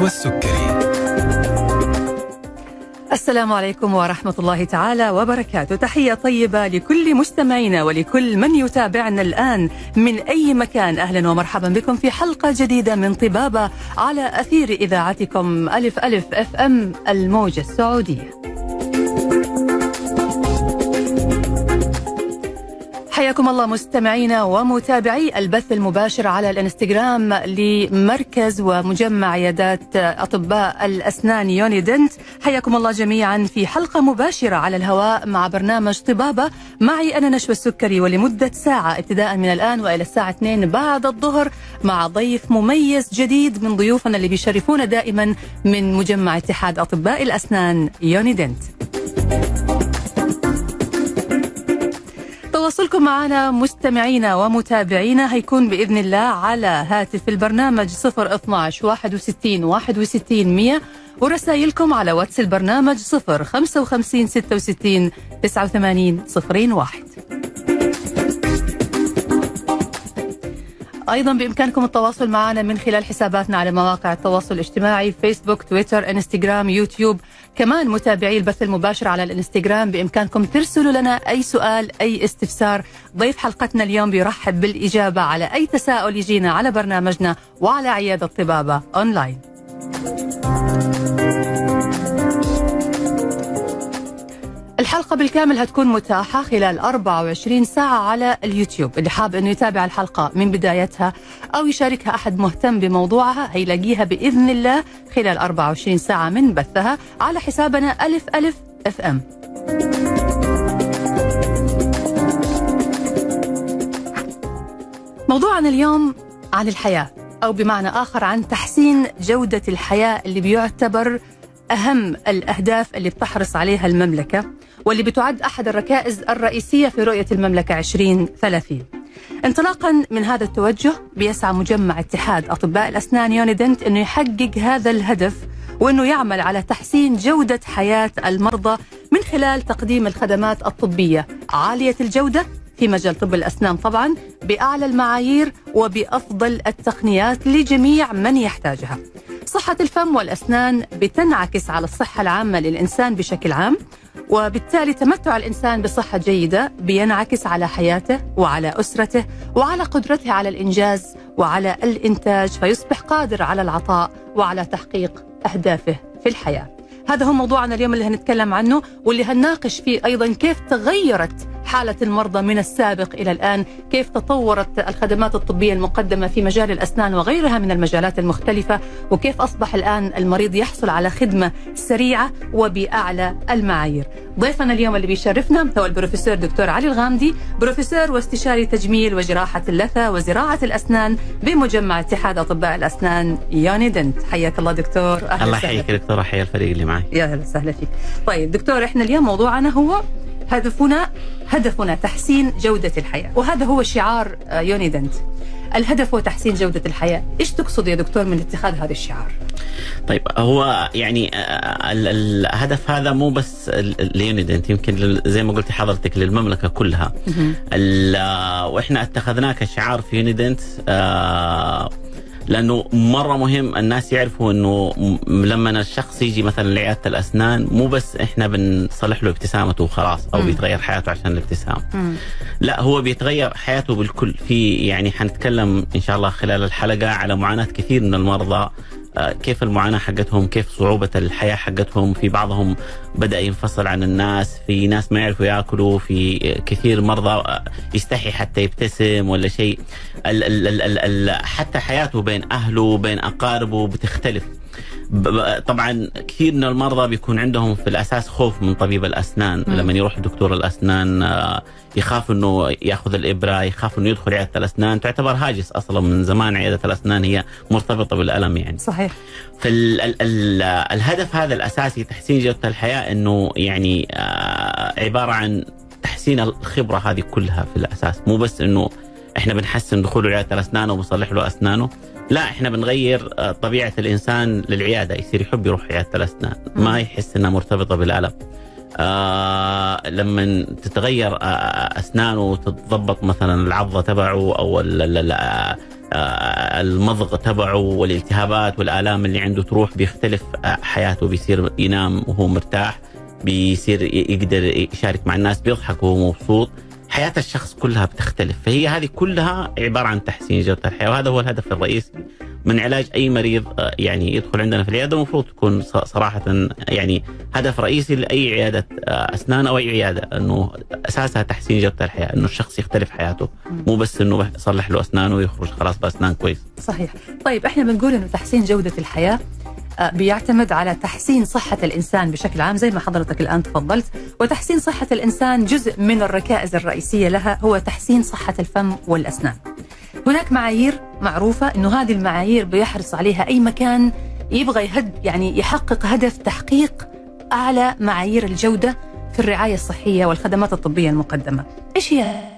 نشوى السكري السلام عليكم ورحمة الله تعالى وبركاته. تحية طيبة لكل مستمعينا ولكل من يتابعنا الآن من أي مكان. أهلا ومرحبا بكم في حلقة جديدة من طبابة على أثير إذاعتكم ألف ألف FM الموجة السعودية. حياكم الله مستمعينا ومتابعي البث المباشر على الانستغرام لمركز ومجمع عيادات أطباء الأسنان يوني دنت حياكم الله جميعا في حلقة مباشرة على الهواء مع برنامج طبابة. معي أنا نشوى السكري ولمدة ساعة. ابتداء من الآن وإلى الساعة 2 بعد الظهر مع ضيف مميز جديد من ضيوفنا اللي بيشرفونا دائما من مجمع اتحاد أطباء الأسنان يوني دنت تواصلكم معنا مستمعينا ومتابعينا هيكون بإذن الله على هاتف البرنامج 012 61 61 100 ورسائلكم على واتس البرنامج 0 55 66 89 01 أيضا بإمكانكم التواصل معنا من خلال حساباتنا على مواقع التواصل الاجتماعي فيسبوك تويتر إنستغرام يوتيوب. كمان متابعي البث المباشر على الانستغرام بإمكانكم ترسلوا لنا أي سؤال أي استفسار. ضيف حلقتنا اليوم بيرحب بالإجابة على أي تساؤل يجينا على برنامجنا وعلى عيادة طبابه أونلاين. الحلقة بالكامل هتكون متاحة خلال 24 ساعة على اليوتيوب. اللي حاب انه يتابع الحلقة من بدايتها أو يشاركها أحد مهتم بموضوعها هيلاقيها بإذن الله خلال 24 ساعة من بثها على حسابنا ألف ألف أف أم. موضوعنا اليوم عن الحياة أو بمعنى آخر عن تحسين جودة الحياة اللي بيعتبر أهم الأهداف اللي بتحرص عليها المملكة واللي بتعد أحد الركائز الرئيسية في رؤية المملكة 2030 انطلاقا من هذا التوجه بيسعى مجمع اتحاد أطباء الأسنان يونيدنت أنه يحقق هذا الهدف وأنه يعمل على تحسين جودة حياة المرضى من خلال تقديم الخدمات الطبية. عالية الجودة في مجال طب الأسنان طبعا بأعلى المعايير وبأفضل التقنيات لجميع من يحتاجها. صحة الفم والأسنان بتنعكس على الصحة العامة للإنسان بشكل عام وبالتالي تمتع الإنسان بصحة جيدة بينعكس على حياته وعلى أسرته وعلى قدرته على الإنجاز وعلى الإنتاج فيصبح قادر على العطاء وعلى تحقيق أهدافه في الحياة. هذا هو موضوعنا اليوم اللي هنتكلم عنه واللي هنناقش فيه أيضا كيف تغيرت حالة المرضى من السابق إلى الآن؟ كيف تطورت الخدمات الطبية المقدمة في مجال الأسنان وغيرها من المجالات المختلفة؟ وكيف أصبح الآن المريض يحصل على خدمة سريعة وبأعلى المعايير؟ ضيفنا اليوم اللي بيشرفنا هو البروفيسور دكتور علي الغامدي بروفيسور واستشاري تجميل وجراحة اللثة وزراعة الأسنان بمجمع اتحاد أطباء الأسنان يوني دنت حياك الله دكتور. أهلا الله يحييك دكتور حيا الفريق اللي معي. يا أهلا وسهلا فيك. طيب دكتور إحنا اليوم موضوعنا هو هدفنا هدفنا تحسين جودة الحياة. وهذا هو شعار يوني دنت. الهدف هو تحسين جودة الحياة. إيش تقصد يا دكتور من اتخاذ هذا الشعار؟ طيب هو يعني الهدف هذا مو بس ل Unident يمكن زي ما قلت حضرتك للمملكة كلها. وإحنا اتخذناه كشعار في Unident لأنه مرة مهم الناس يعرفوا إنه لما الشخص يجي مثلا لعيادة الأسنان مو بس إحنا بنصلح له ابتسامته وخلاص أو بيتغير حياته عشان الابتسام. لا هو بيتغير حياته بالكل. في يعني حنتكلم إن شاء الله خلال الحلقة على معاناة كثير من المرضى. كيف المعاناة حقتهم كيف صعوبة الحياة حقتهم؟ في بعضهم بدأ ينفصل عن الناس في ناس ما يعرفوا يأكلوا في كثير مرضى يستحي حتى يبتسم ولا شيء. حتى حياته بين أهله وبين أقاربه بتختلف. طبعا كثير من المرضى بيكون عندهم في الأساس خوف من طبيب الأسنان. لما يروح دكتور الأسنان يخاف إنه يأخذ الإبرة يخاف إنه يدخل عيادة الأسنان تعتبر هاجس أصلا من زمان عيادة الأسنان هي مرتبطة بالألم يعني. صحيح. فالهدف هذا الأساسي تحسين جودة الحياة إنه يعني عبارة عن تحسين الخبرة هذه كلها في الأساس مو بس إنه إحنا بنحسن دخوله عيادة الأسنان وبنصلح له أسنانه. لا إحنا بنغير طبيعة الإنسان للعيادة. يصير يحب يروح عيادة الاسنان ما يحس إنها مرتبطة بالألم. آه لما تتغير آه أسنانه وتتضبط مثلا العضة تبعه أو آه، المضغ تبعه والالتهابات والآلام اللي عنده تروح بيختلف آه، حياته. بيصير ينام وهو مرتاح بيصير يقدر يشارك مع الناس بيضحك وهو مبسوط. حياة الشخص كلها بتختلف. فهي هذه كلها عبارة عن تحسين جودة الحياة وهذا هو الهدف الرئيسي من علاج أي مريض آه، يعني يدخل عندنا في العيادة. المفروض تكون صراحة يعني هدف رئيسي لأي عيادة آه، أسنان أو أي عيادة أنه أساسها تحسين جودة الحياة أنه الشخص يختلف حياته. مو بس أنه يصلح له أسنانه ويخرج خلاص بأسنان كويس. صحيح. طيب إحنا بنقول إنه تحسين جودة الحياة آه، بيعتمد على تحسين صحة الإنسان بشكل عام زي ما حضرتك الآن تفضلت. وتحسين صحة الإنسان جزء من الركائز الرئيسية لها هو تحسين صحة الفم والأسنان. هناك معايير معروفة أنه هذه المعايير بيحرص عليها أي مكان يبغى يهد يعني يحقق هدف تحقيق أعلى معايير الجودة في الرعاية الصحية والخدمات الطبية المقدمة. إيش هي؟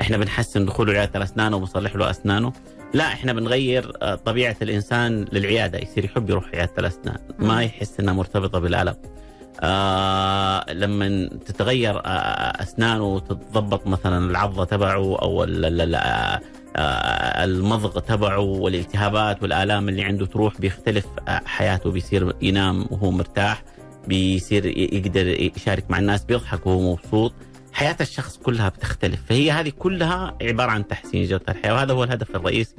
إحنا بنحسن دخوله عياده الأسنان وبنصلح له أسنانه. لا إحنا بنغير آه، طبيعة الإنسان للعيادة. يصير يحب يروح عيادة الأسنان. ما يحس إنها مرتبطة بالألم. آه لما تتغير آه اسنانه وتتضبط مثلا العضة تبعه أو آه، آه، المضغ تبعه والالتهابات والآلام اللي عنده تروح بيختلف آه، حياته. بيصير ينام وهو مرتاح بيصير يقدر يشارك مع الناس بيضحك وهو مبسوط. حياة الشخص كلها بتختلف. فهي هذه كلها عبارة عن تحسين جودة الحياة وهذا هو الهدف الرئيسي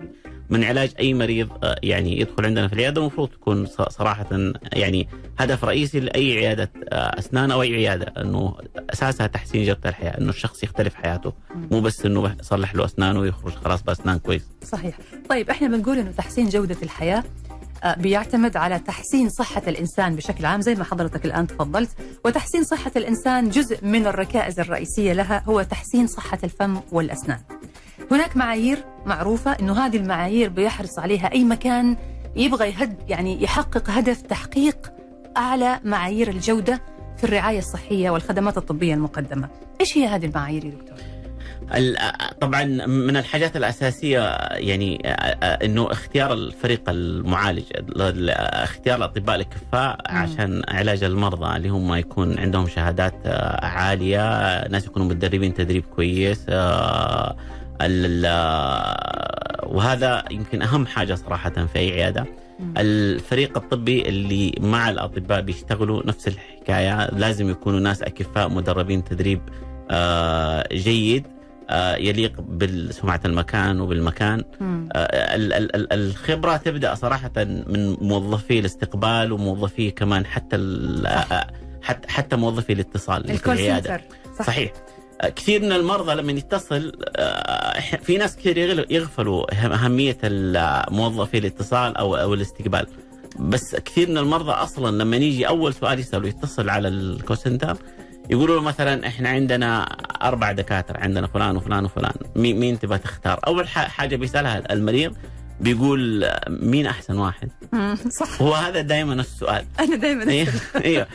من علاج أي مريض آه، يعني يدخل عندنا في العيادة. المفروض تكون صراحة يعني هدف رئيسي لأي عيادة آه، أسنان أو أي عيادة أنه أساسها تحسين جودة الحياة أنه الشخص يختلف حياته. مو بس أنه يصلح له أسنانه ويخرج خلاص بأسنان كويس. صحيح. طيب إحنا بنقول إنه تحسين جودة الحياة آه، بيعتمد على تحسين صحة الإنسان بشكل عام زي ما حضرتك الآن تفضلت. وتحسين صحة الإنسان جزء من الركائز الرئيسية لها هو تحسين صحة الفم والأسنان. هناك معايير معروفة أنه هذه المعايير بيحرص عليها أي مكان يبغى يهد يعني يحقق هدف تحقيق أعلى معايير الجودة في الرعاية الصحية والخدمات الطبية المقدمة. إيش هي هذه المعايير يا دكتور؟ طبعا من الحاجات الأساسية يعني إنه اختيار الفريق المعالج ال- اختيار الأطباء الاكفاء عشان علاج المرضى اللي هم يكون عندهم شهادات عالية ناس يكونوا متدربين تدريب كويس وهذا يمكن أهم حاجة صراحة في أي عيادة. الفريق الطبي اللي مع الأطباء بيشتغلوا نفس الحكاية لازم يكونوا ناس أكفاء مدربين تدريب جيد. يليق بسمعة المكان وبالمكان. آه، ال- ال- ال- الخبرة تبدأ صراحة من موظفي الاستقبال وموظفي كمان حتى آه، حتى حتى موظفي الاتصال في العيادة. صح. صحيح. آه، كثير من المرضى لما يتصل آه، في ناس كثير يغفلوا أهم- أهمية موظفي الاتصال أو أو الاستقبال. بس كثير من المرضى أصلا لما يجي أول سؤال يسأله يتصل على الكول سنتر يقولوا له مثلا إحنا عندنا أربع دكاترة عندنا فلان وفلان وفلان. مين, مين تبغى تختار؟ أول حاجة بيسألها المريض بيقول مين أحسن واحد. صح. هو هذا دائما السؤال. أنا دائما أيوه أيوه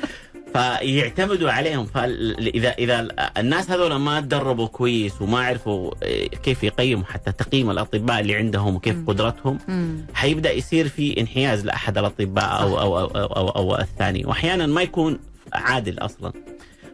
فيعتمدوا عليهم. فاذا اذا الناس هذول ما تدربوا كويس وما عرفوا كيف يقيموا حتى تقييم الأطباء اللي عندهم وكيف مم. قدرتهم مم. حيبدأ يصير في انحياز لأحد الأطباء أو أو أو, أو, أو, أو الثاني. واحيانا ما يكون عادل أصلا.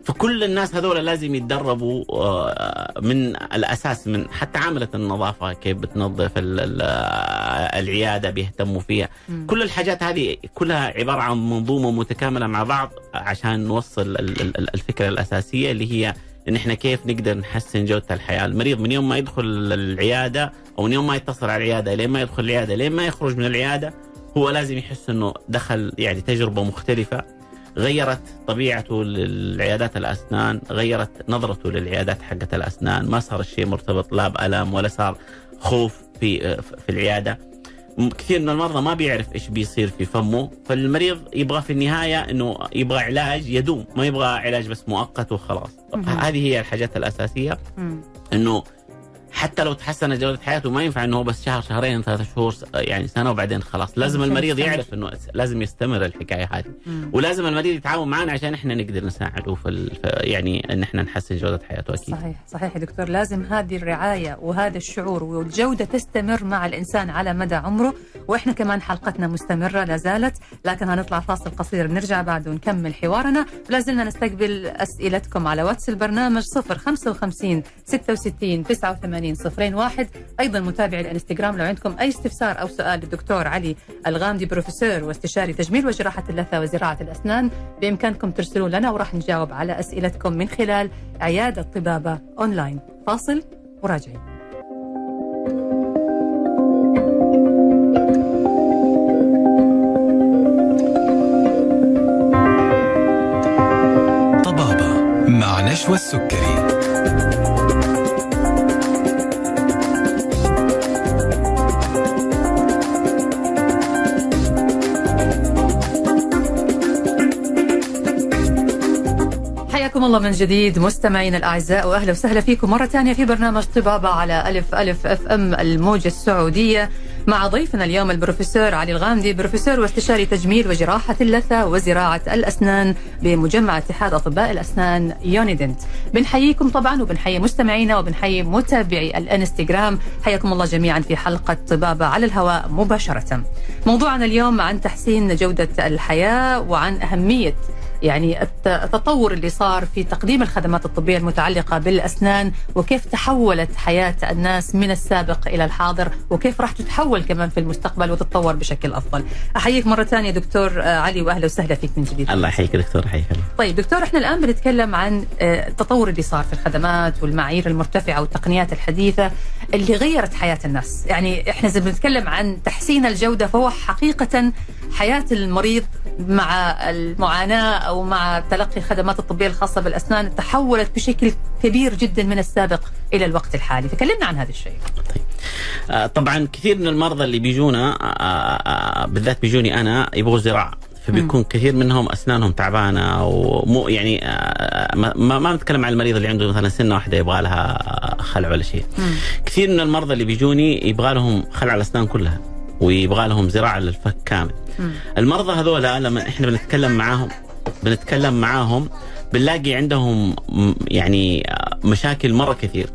فكل الناس هذول لازم يتدربوا آه، من الأساس من حتى عامله النظافة كيف بتنظف آه، العيادة بيهتموا فيها. كل الحاجات هذه كلها عبارة عن منظومة متكاملة مع بعض عشان نوصل ال- ال- الفكرة الأساسية اللي هي إن إحنا كيف نقدر نحسن جودة الحياة، المريض من يوم ما يدخل العيادة أو من يوم ما يتصل على العيادة لين ما يدخل العيادة لين ما يخرج من العيادة هو لازم يحس إنه دخل يعني تجربة مختلفة. غيرت طبيعته للعيادات الأسنان، غيرت نظرته للعيادات حقت الأسنان، ما صار الشيء مرتبط لا بالام ولا صار خوف في في العيادة. كثير من المرضى ما بيعرف إيش بيصير في فمه فالمريض يبغى في النهاية إنه يبغى علاج يدوم ما يبغى علاج بس مؤقت وخلاص. هذه هي الحاجات الأساسية. إنه حتى لو تحسنت جودة حياته ما ينفع إنه هو بس شهر شهرين ثلاثة شهور يعني سنة وبعدين خلاص. لازم المريض يستمر. يعرف إنه لازم يستمر الحكاية هذه. ولازم المريض يتعاون معنا عشان إحنا نقدر نساعده في ال- في- يعني إن إحنا نحسن جودة حياته أكيد. صحيح صحيح دكتور. لازم هذه الرعاية وهذا الشعور والجودة تستمر مع الإنسان على مدى عمره. وإحنا كمان حلقتنا مستمرة لا زالت. لكن هنطلع فاصل قصير نرجع بعد ونكمل حوارنا. ولا زلنا نستقبل أسئلتكم على واتس البرنامج 055 66 89 01 أيضا متابعي الانستغرام لو عندكم أي استفسار أو سؤال للدكتور علي الغامدي بروفيسور واستشاري تجميل وجراحة اللثة وزراعة الأسنان بإمكانكم ترسلون لنا وراح نجاوب على أسئلتكم من خلال عيادة طبابة أونلاين. فاصل وراجعين. نشوى السكري. حياكم الله من جديد مستمعينا الأعزاء وأهلا وسهلا فيكم مرة ثانية في برنامج طبابه على ألف ألف FM الموجة السعودية مع ضيفنا اليوم البروفيسور علي الغامدي بروفيسور واستشاري تجميل وجراحة اللثة وزراعة الأسنان بمجمع اتحاد أطباء الأسنان يونيدنت. بنحييكم طبعا وبنحيي مستمعينا وبنحيي متابعي الإنستغرام. حياكم الله جميعا في حلقة طبابه على الهواء مباشرة. موضوعنا اليوم عن تحسين جودة الحياة وعن أهمية يعني الت- التطور اللي صار في تقديم الخدمات الطبية المتعلقة بالأسنان وكيف تحولت حياة الناس من السابق إلى الحاضر وكيف راح تتحول كمان في المستقبل وتتطور بشكل أفضل. أحييك مرة ثانية دكتور آه، علي وأهلا وسهلا فيك من جديد. الله يحييك دكتور الله. طيب دكتور إحنا الآن بنتكلم عن آه، التطور اللي صار في الخدمات والمعايير المرتفعة والتقنيات الحديثة. اللي غيرت حياة الناس، يعني إحنا إذا بنتكلم عن تحسين الجودة فهو حقيقة حياة المريض مع المعاناة أو مع تلقي الخدمات الطبية الخاصة بالأسنان تحولت بشكل كبير جدا من السابق إلى الوقت الحالي، فكلمنا عن هذا الشيء. آه، طبعا كثير من المرضى اللي بيجونا آه، آه، بالذات بيجوني أنا يبغوا زراعة. فبيكون كثير منهم أسنانهم تعبانة ومو يعني آه، ما, ما ما نتكلم عن المريض اللي عنده مثلا سنة واحدة يبغى لها خلع ولا شيء. كثير من المرضى اللي بيجوني يبغى لهم خلع الأسنان كلها ويبغى لهم زراعة للفك كامل. المرضى هذولا لما إحنا بنتكلم معاهم بنتكلم معاهم بنلاقي عندهم م- يعني آه، مشاكل مرة كثير.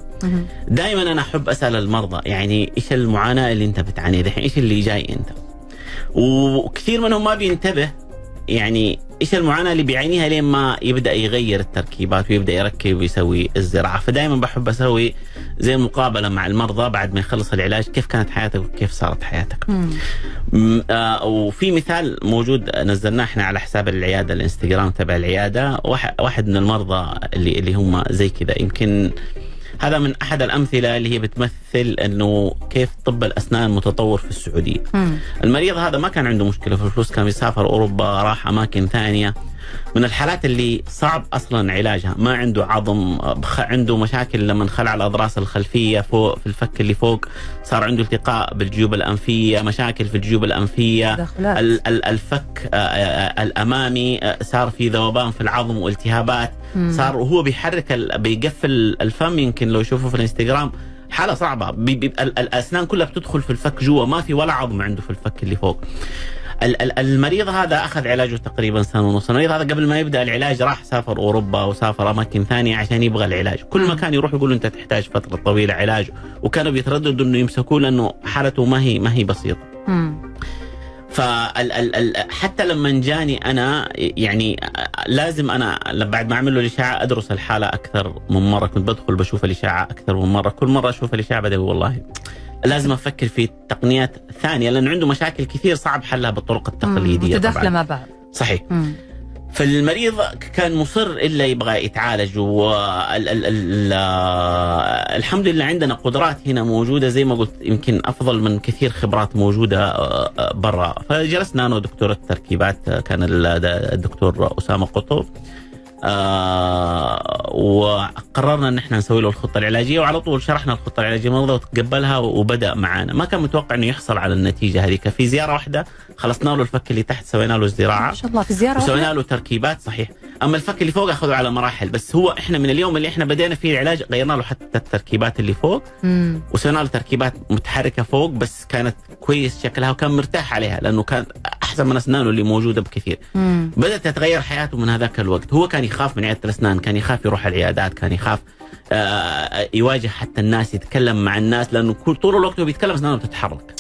دائما أنا أحب أسأل المرضى يعني إيش المعاناة اللي أنت بتعاني؟ دحين إيش اللي جاي أنت؟ وكثير منهم ما بينتبه يعني إيش المعاناة اللي بيعانيها لين ما يبدأ يغير التركيبات ويبدأ يركب ويسوي الزراعة. فدائما بحب أسوي زي مقابلة مع المرضى بعد ما يخلص العلاج كيف كانت حياتك وكيف صارت حياتك. مم. آه، وفي مثال موجود نزلناه إحنا على حساب العيادة الإنستغرام تبع العيادة. واحد من المرضى اللي اللي هم زي كذا. يمكن هذا من أحد الأمثلة اللي هي بتمثل إنه كيف طب الأسنان متطور في السعودية. المريض هذا ما كان عنده مشكلة في الفلوس كان بيسافر أوروبا راح أماكن ثانية من الحالات اللي صعب أصلا علاجها. ما عنده عظم عنده مشاكل لما خلع الأضراس الخلفية فوق في الفك اللي فوق. صار عنده التقاء بالجيوب الأنفية مشاكل في الجيوب الأنفية. ال- ال- الفك آه، آه، الأمامي آه، صار في ذوبان في العظم والتهابات. مم. صار وهو بيحرك ال- بيقفل الفم. يمكن لو يشوفه في الانستغرام حالة صعبة. بي بي ال- الأسنان كلها بتدخل في الفك جوا. ما في ولا عظم عنده في الفك اللي فوق. المريض هذا أخذ علاجه تقريبا سنة ونص. المريض هذا قبل ما يبدأ العلاج راح سافر أوروبا وسافر أماكن ثانية عشان يبغى العلاج. كل مم. مكان يروح يقول له إنت تحتاج فترة طويلة علاج. وكانوا بيترددوا إنه يمسكوه لأنه حالته ما هي ما هي بسيطة. فال ال ال حتى لما جاني أنا يعني لازم أنا بعد ما أعمل له الإشاعة أدرس الحالة أكثر من مرة. كنت بدخل بشوف الإشاعة أكثر من مرة. كل مرة أشوف الإشاعة بدأ والله لازم أفكر في تقنيات ثانية لأنه عنده مشاكل كثير صعب حلها بالطرق التقليدية متداخله مع بعض. صحيح. مم. فالمريض كان مصر إلا يبغى يتعالج وال ال ال الحمد لله عندنا قدرات هنا موجودة زي ما قلت يمكن أفضل من كثير خبرات موجودة آه، آه، برا. فجلسنا أنا ودكتور التركيبات آه، كان ال- الدكتور أسامة قطب. آه وقررنا إن إحنا نسوي له الخطة العلاجية وعلى طول شرحنا الخطة العلاجية المرضى وتقبلها وبدأ معانا. ما كان متوقع إنه يحصل على النتيجة هذيك. في زيارة واحدة خلصنا له الفك اللي تحت سوينا له الزراعة. ما شاء الله في زيارة وسوينا؟ له تركيبات صحيح. أما الفك اللي فوق أخذه على مراحل. بس هو إحنا من اليوم اللي إحنا بدينا فيه العلاج غيرنا له حتى التركيبات اللي فوق. وسوينا له تركيبات متحركة فوق بس كانت كويس شكلها وكان مرتاح عليها لأنه كانت أحسن من اسنانه اللي موجودة بكثير. مم. بدأت تتغير حياته من هذاك الوقت. هو كان يخاف من عيادة الأسنان كان يخاف يروح العيادات كان يخاف آه، يواجه حتى الناس يتكلم مع الناس لأنه كل طول الوقت هو بيتكلم أسنانه بتتحرك.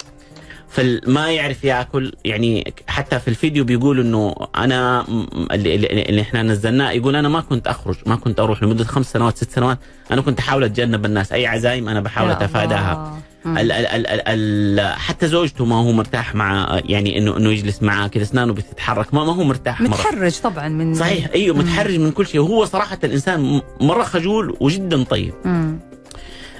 فما يعرف ياكل. يعني حتى في الفيديو بيقول إنه أنا اللي, اللي إحنا نزلناه يقول أنا ما كنت أخرج ما كنت أروح لمدة خمس سنوات ست سنوات. أنا كنت أحاول أتجنب الناس. أي عزايم أنا بحاول أتفاداها. ال ال ال ال ال حتى زوجته ما هو مرتاح مع يعني إنه إنه يجلس معاه كذا أسنانه بتتحرك. ما, ما هو مرتاح مرة. متحرج طبعا من صحيح. أيوه متحرج من كل شيء. وهو صراحة الإنسان مرة خجول وجدا طيب. مم.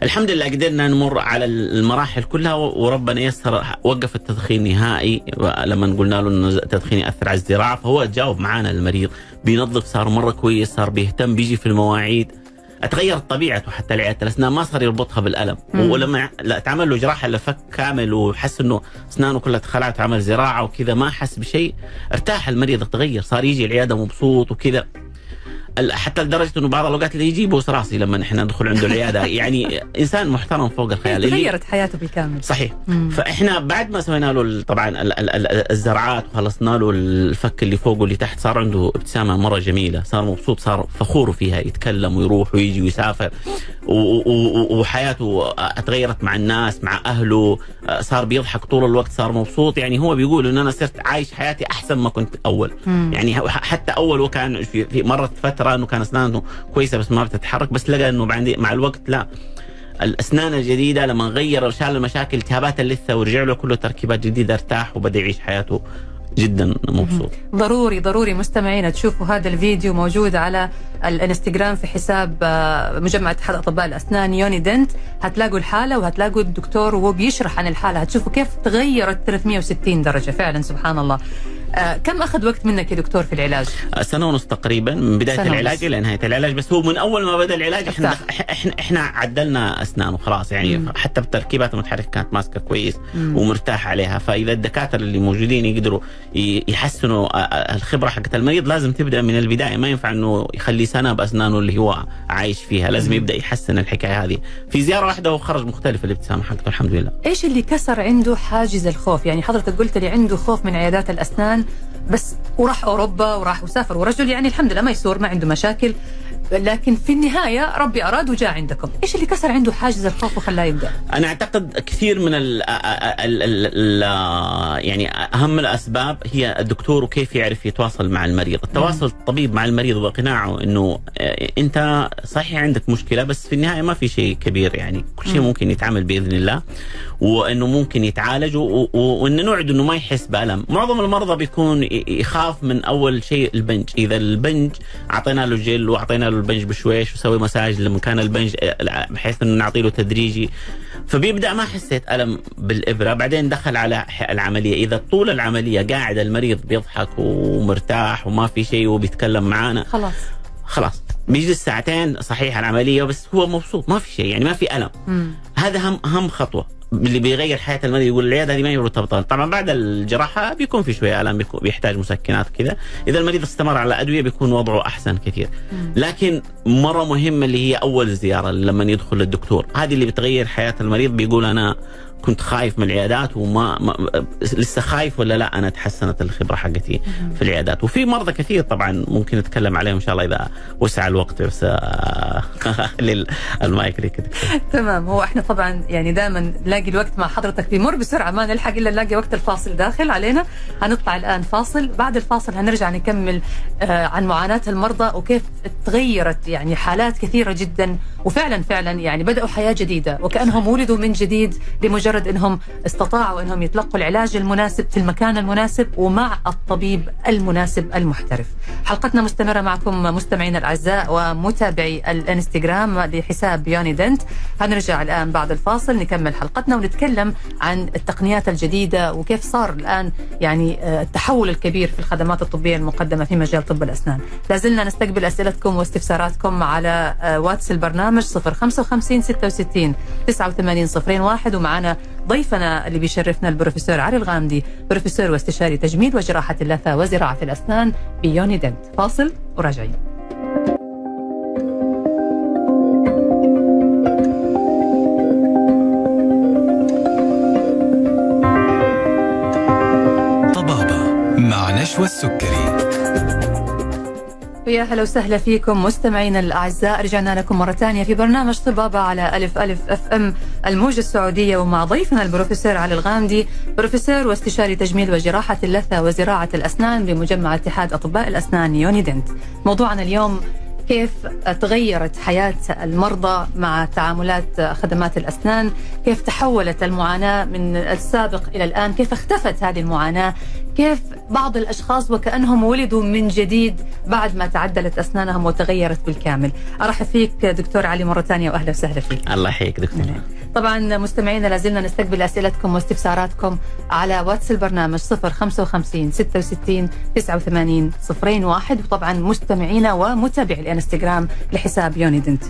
الحمد لله قدرنا نمر على المراحل كلها وربنا يسر وقف التدخين نهائي. لما قلنا له إنه التدخين يأثر على الزراعة فهو تجاوب معنا المريض بينظف صار مرة كويس صار بيهتم بيجي في المواعيد. أتغيرت طبيعته حتى لعياده الأسنان ما صار يربطها بالألم. مم. ولما لا تعمل له جراحة لفك كامل وحس إنه أسنانه كلها اتخلعت وعمل زراعة وكذا ما حس بشيء. ارتاح المريض تغير صار يجي العيادة مبسوط وكذا. حتى لدرجة إنه بعض الأوقات اللي يجي يبوس راسي لما إحنا ندخل عنده العيادة. يعني إنسان محترم فوق الخيال. تغيرت حياته بالكامل. صحيح. مم. فإحنا بعد ما سوينا له طبعا ال- ال- ال- الزرعات وخلصنا له الفك اللي فوق واللي تحت صار عنده ابتسامة مرة جميلة. صار مبسوط صار فخور فيها. يتكلم ويروح ويجي ويسافر. وحياته اتغيرت مع الناس مع أهله. صار بيضحك طول الوقت صار مبسوط. يعني هو بيقول ان أنا صرت عايش حياتي أحسن ما كنت أول. مم. يعني حتى أول وكان في, في مرت فتره إنه كان أسنانه كويسة بس ما بتتحرك بس لقى إنه بعدين مع الوقت لا الأسنان الجديدة لما غير وشال المشاكل التهابات اللثه ورجع له كله تركيبات جديدة ارتاح وبدأ يعيش حياته جدا مبسوط. ضروري ضروري مستمعينا تشوفوا هذا الفيديو موجود على الانستغرام في حساب آه، مجمع اتحاد أطباء الأسنان يوني دنت هتلاقوا الحالة وهتلاقوا الدكتور وهو بيشرح عن الحالة هتشوفوا كيف تغيرت 360 درجة فعلا سبحان الله آه، كم أخذ وقت منك يا دكتور في العلاج؟ سنة ونص تقريبا من بداية العلاج. إلى نهاية العلاج بس هو من أول ما بدأ العلاج إحنا. إحنا إحنا عدلنا اسنانه خلاص يعني مم. حتى بالتركيبات المتحركة كانت ماسكة كويس مم. ومرتاح عليها فإذا الدكاترة اللي موجودين يقدروا يحسنوا الخبرة حقت المريض لازم تبدأ من البداية ما ينفع إنه يخلي سنة باسنانه اللي هو عايش فيها. لازم يبدأ يحسن الحكاية هذه. في زيارة واحدة وخرج مختلف الابتسامة حقته الحمد لله. إيش اللي كسر عنده حاجز الخوف؟ يعني حضرتك قلت لي عنده خوف من عيادات الأسنان بس وراح أوروبا وراح وسافر ورجل يعني الحمد لله ميسور ما عنده مشاكل. لكن في النهاية ربي أراد وجاء عندكم، إيش اللي كسر عنده حاجز الخوف وخلاه يبدأ؟ أنا أعتقد كثير من ال ال ال يعني أهم الأسباب هي الدكتور وكيف يعرف يتواصل مع المريض، التواصل الطبيب مع المريض واقناعه إنه آه، أنت صحيح عندك مشكلة بس في النهاية ما في شيء كبير يعني، كل شيء مم. ممكن يتعامل بإذن الله وإنه ممكن يتعالج وانه نوعد إنه ما يحس بألم، معظم المرضى بيكون يخاف من أول شيء البنج، إذا البنج أعطينا له جل وأعطينا له البنج بشويش وسوي مساج لمكان البنج آه، بحيث إنه نعطي له تدريجي. فبيبدأ ما حسيت ألم بالإبرة. بعدين دخل على العملية. إذا طول العملية قاعد المريض بيضحك ومرتاح وما في شيء وبيتكلم معانا. خلاص. خلاص. بيجلس ساعتين صحيح العملية بس هو مبسوط ما في شيء يعني ما في ألم. مم. هذا اهم اهم خطوة. اللي بيغير حياة المريض يقول العيادة هذه ما يبغى تبطل طبعا بعد الجراحة بيكون في شوية بيكون بيحتاج مسكنات كذا. إذا المريض استمر على أدوية بيكون وضعه أحسن كثير. لكن مرة مهمة اللي هي أول زيارة لما يدخل للدكتور. هذه اللي بتغير حياة المريض بيقول أنا كنت خايف من العيادات وما ما لسه خايف ولا لا؟ أنا تحسنت الخبرة حقتي في العيادات. وفي مرضى كثير طبعا ممكن نتكلم عليهم إن شاء الله إذا وسع الوقت بس دكتور. تمام. هو إحنا طبعا يعني دائما نلاقي الوقت مع حضرتك بيمر بسرعة ما نلحق إلا نلاقي وقت الفاصل داخل. علينا. هنطلع الآن فاصل. بعد الفاصل هنرجع نكمل آه عن معاناة المرضى وكيف تغيرت يعني حالات كثيرة جدا وفعلا فعلا يعني بدأوا حياة جديدة وكأنهم ولدوا من جديد لمجرد إنهم استطاعوا إنهم يتلقوا العلاج المناسب في المكان المناسب ومع الطبيب المناسب المحترف. حلقتنا مستمرة معكم مستمعينا الأعزاء ومتابعي الإنستغرام لحساب يوني دنت هنرجع الآن بعد الفاصل نكمل حلقتنا ونتكلم عن التقنيات الجديدة وكيف صار الآن يعني آه، التحول الكبير في الخدمات الطبية المقدمة في مجال طب الأسنان. لازلنا نستقبل أسئلتكم واستفساراتكم على آه، Whats البرنامج البرنامج 055 66 89 01 ومعنا ضيفنا اللي بيشرفنا البروفيسور علي الغامدي بروفيسور واستشاري تجميل وجراحة اللثة وزراعة الأسنان ب Unident. فاصل وراجعين. نشوى السكري. ويا هلا وسهلا فيكم مستمعينا الأعزاء رجعنا لكم مرة ثانية في برنامج طبابة على ألف ألف FM الموجة السعودية ومع ضيفنا البروفيسور علي الغامدي بروفيسور واستشاري تجميل وجراحة اللثة وزراعة الأسنان بمجمع اتحاد أطباء الأسنان Unident. موضوعنا اليوم كيف تغيرت حياة المرضى مع تعاملات خدمات الأسنان؟ كيف تحولت المعاناة من السابق إلى الآن؟ كيف اختفت هذه المعاناة؟ كيف بعض الأشخاص وكأنهم ولدوا من جديد بعد ما تعدلت أسنانهم وتغيرت بالكامل؟ أرحب فيك دكتور علي مرة ثانية وأهلا وسهلا فيك. الله يحييك دكتور. طبعا مستمعينا لازلنا نستقبل أسئلتكم واستفساراتكم على واتس البرنامج 055 66 89 01 وطبعا مستمعينا ومتابعي الانستغرام لحساب يوني دنت.